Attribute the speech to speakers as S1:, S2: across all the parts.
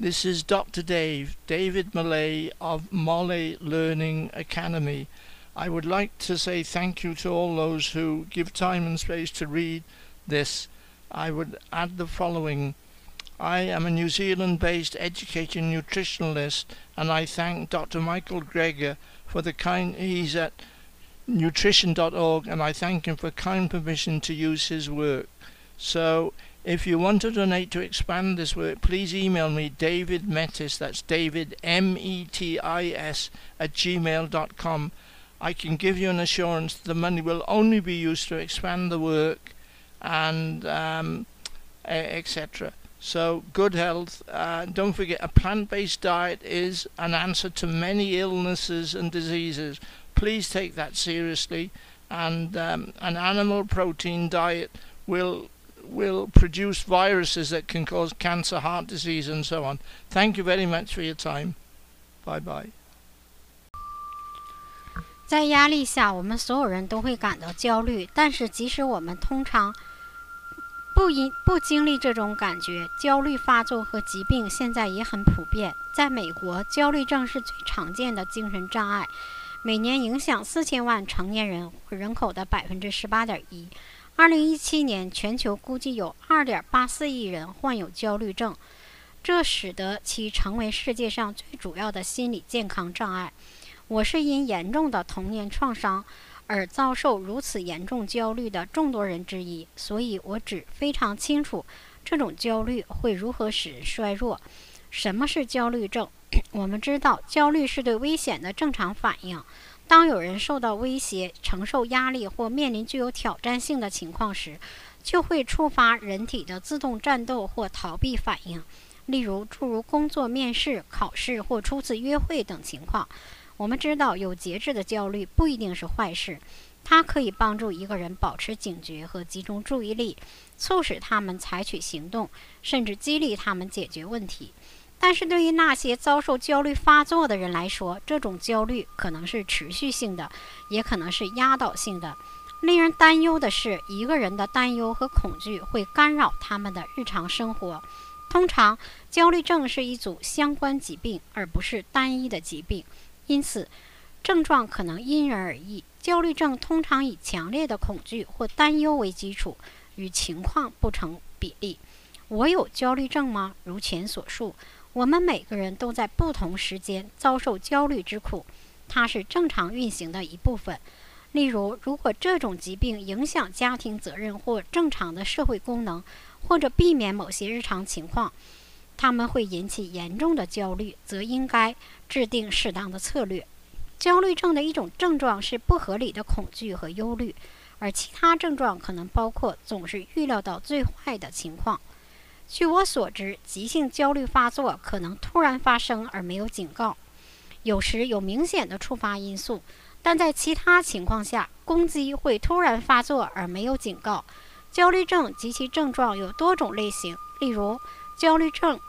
S1: This is Dr. Dave, David Malay of Molly Learning Academy. I would like to say thank you to all those who give time and space to read this. I would add the following. I am a New Zealand based education nutritionalist and I thank Dr. Michael Greger for the kind he's at nutrition.org and I thank him for kind permission to use his work. So if you want to donate to expand this work, please email me David Metis, that's David M E T I S at gmail.com. I can give you an assurance the money will only be used to expand the work and um, etc. So good health. Uh, don't forget, a plant-based diet is an answer to many illnesses and diseases. Please take that seriously. And um, an animal protein diet will will produce viruses that can cause cancer, heart disease, and so on. Thank you very much for your time. Bye bye.
S2: 在压力下，我们所有人都会感到焦虑。但是，即使我们通常不因不经历这种感觉，焦虑发作和疾病现在也很普遍。在美国，焦虑症是最常见的精神障碍，每年影响四千万成年人人口的百分之十八点一。二零一七年，全球估计有二点八四亿人患有焦虑症，这使得其成为世界上最主要的心理健康障碍。我是因严重的童年创伤而遭受如此严重焦虑的众多人之一，所以我只非常清楚这种焦虑会如何使人衰弱。什么是焦虑症？我们知道，焦虑是对危险的正常反应。当有人受到威胁、承受压力或面临具有挑战性的情况时，就会触发人体的自动战斗或逃避反应。例如，诸如工作面试、考试或初次约会等情况。我们知道，有节制的焦虑不一定是坏事，它可以帮助一个人保持警觉和集中注意力，促使他们采取行动，甚至激励他们解决问题。但是对于那些遭受焦虑发作的人来说，这种焦虑可能是持续性的，也可能是压倒性的。令人担忧的是，一个人的担忧和恐惧会干扰他们的日常生活。通常，焦虑症是一组相关疾病，而不是单一的疾病，因此症状可能因人而异。焦虑症通常以强烈的恐惧或担忧为基础，与情况不成比例。我有焦虑症吗？如前所述。我们每个人都在不同时间遭受焦虑之苦，它是正常运行的一部分。例如，如果这种疾病影响家庭责任或正常的社会功能，或者避免某些日常情况，他们会引起严重的焦虑，则应该制定适当的策略。焦虑症的一种症状是不合理的恐惧和忧虑，而其他症状可能包括总是预料到最坏的情况。据我所知，急性焦虑发作可能突然发生而没有警告，有时有明显的触发因素，但在其他情况下，攻击会突然发作而没有警告。焦虑症及其症状有多种类型，例如，焦虑症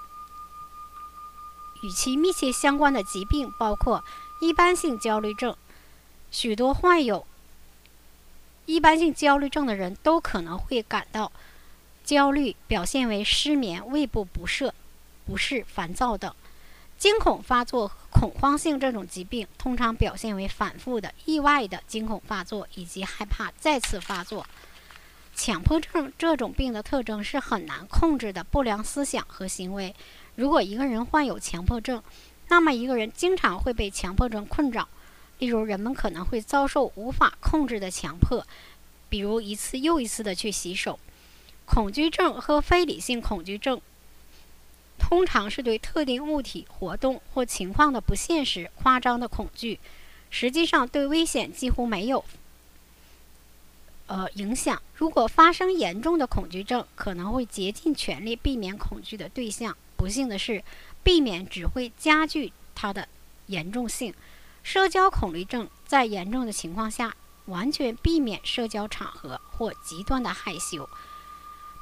S2: 与其密切相关的疾病包括一般性焦虑症。许多患有一般性焦虑症的人都可能会感到。焦虑表现为失眠、胃部不适、不适、烦躁等；惊恐发作和恐慌性这种疾病通常表现为反复的、意外的惊恐发作以及害怕再次发作。强迫症这种病的特征是很难控制的不良思想和行为。如果一个人患有强迫症，那么一个人经常会被强迫症困扰。例如，人们可能会遭受无法控制的强迫，比如一次又一次的去洗手。恐惧症和非理性恐惧症通常是对特定物体、活动或情况的不现实、夸张的恐惧，实际上对危险几乎没有呃影响。如果发生严重的恐惧症，可能会竭尽全力避免恐惧的对象。不幸的是，避免只会加剧它的严重性。社交恐惧症在严重的情况下，完全避免社交场合或极端的害羞。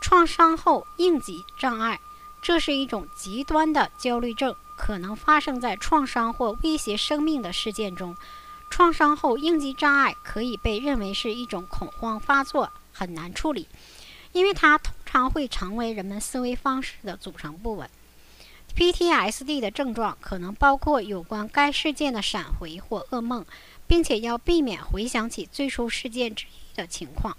S2: 创伤后应激障碍，这是一种极端的焦虑症，可能发生在创伤或威胁生命的事件中。创伤后应激障碍可以被认为是一种恐慌发作，很难处理，因为它通常会成为人们思维方式的组成部分。PTSD 的症状可能包括有关该事件的闪回或噩梦，并且要避免回想起最初事件之一的情况。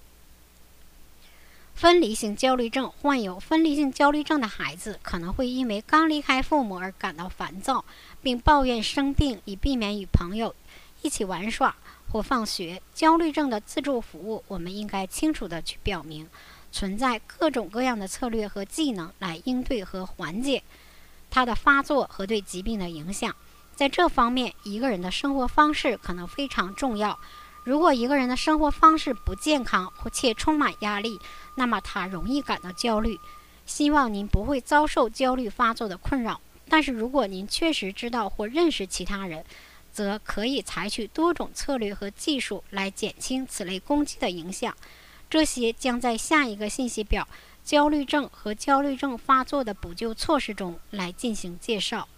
S2: 分离性焦虑症患有分离性焦虑症的孩子可能会因为刚离开父母而感到烦躁，并抱怨生病，以避免与朋友一起玩耍或放学。焦虑症的自助服务，我们应该清楚地去表明，存在各种各样的策略和技能来应对和缓解它的发作和对疾病的影响。在这方面，一个人的生活方式可能非常重要。如果一个人的生活方式不健康或且充满压力，那么他容易感到焦虑。希望您不会遭受焦虑发作的困扰。但是如果您确实知道或认识其他人，则可以采取多种策略和技术来减轻此类攻击的影响。这些将在下一个信息表“焦虑症和焦虑症发作的补救措施”中来进行介绍。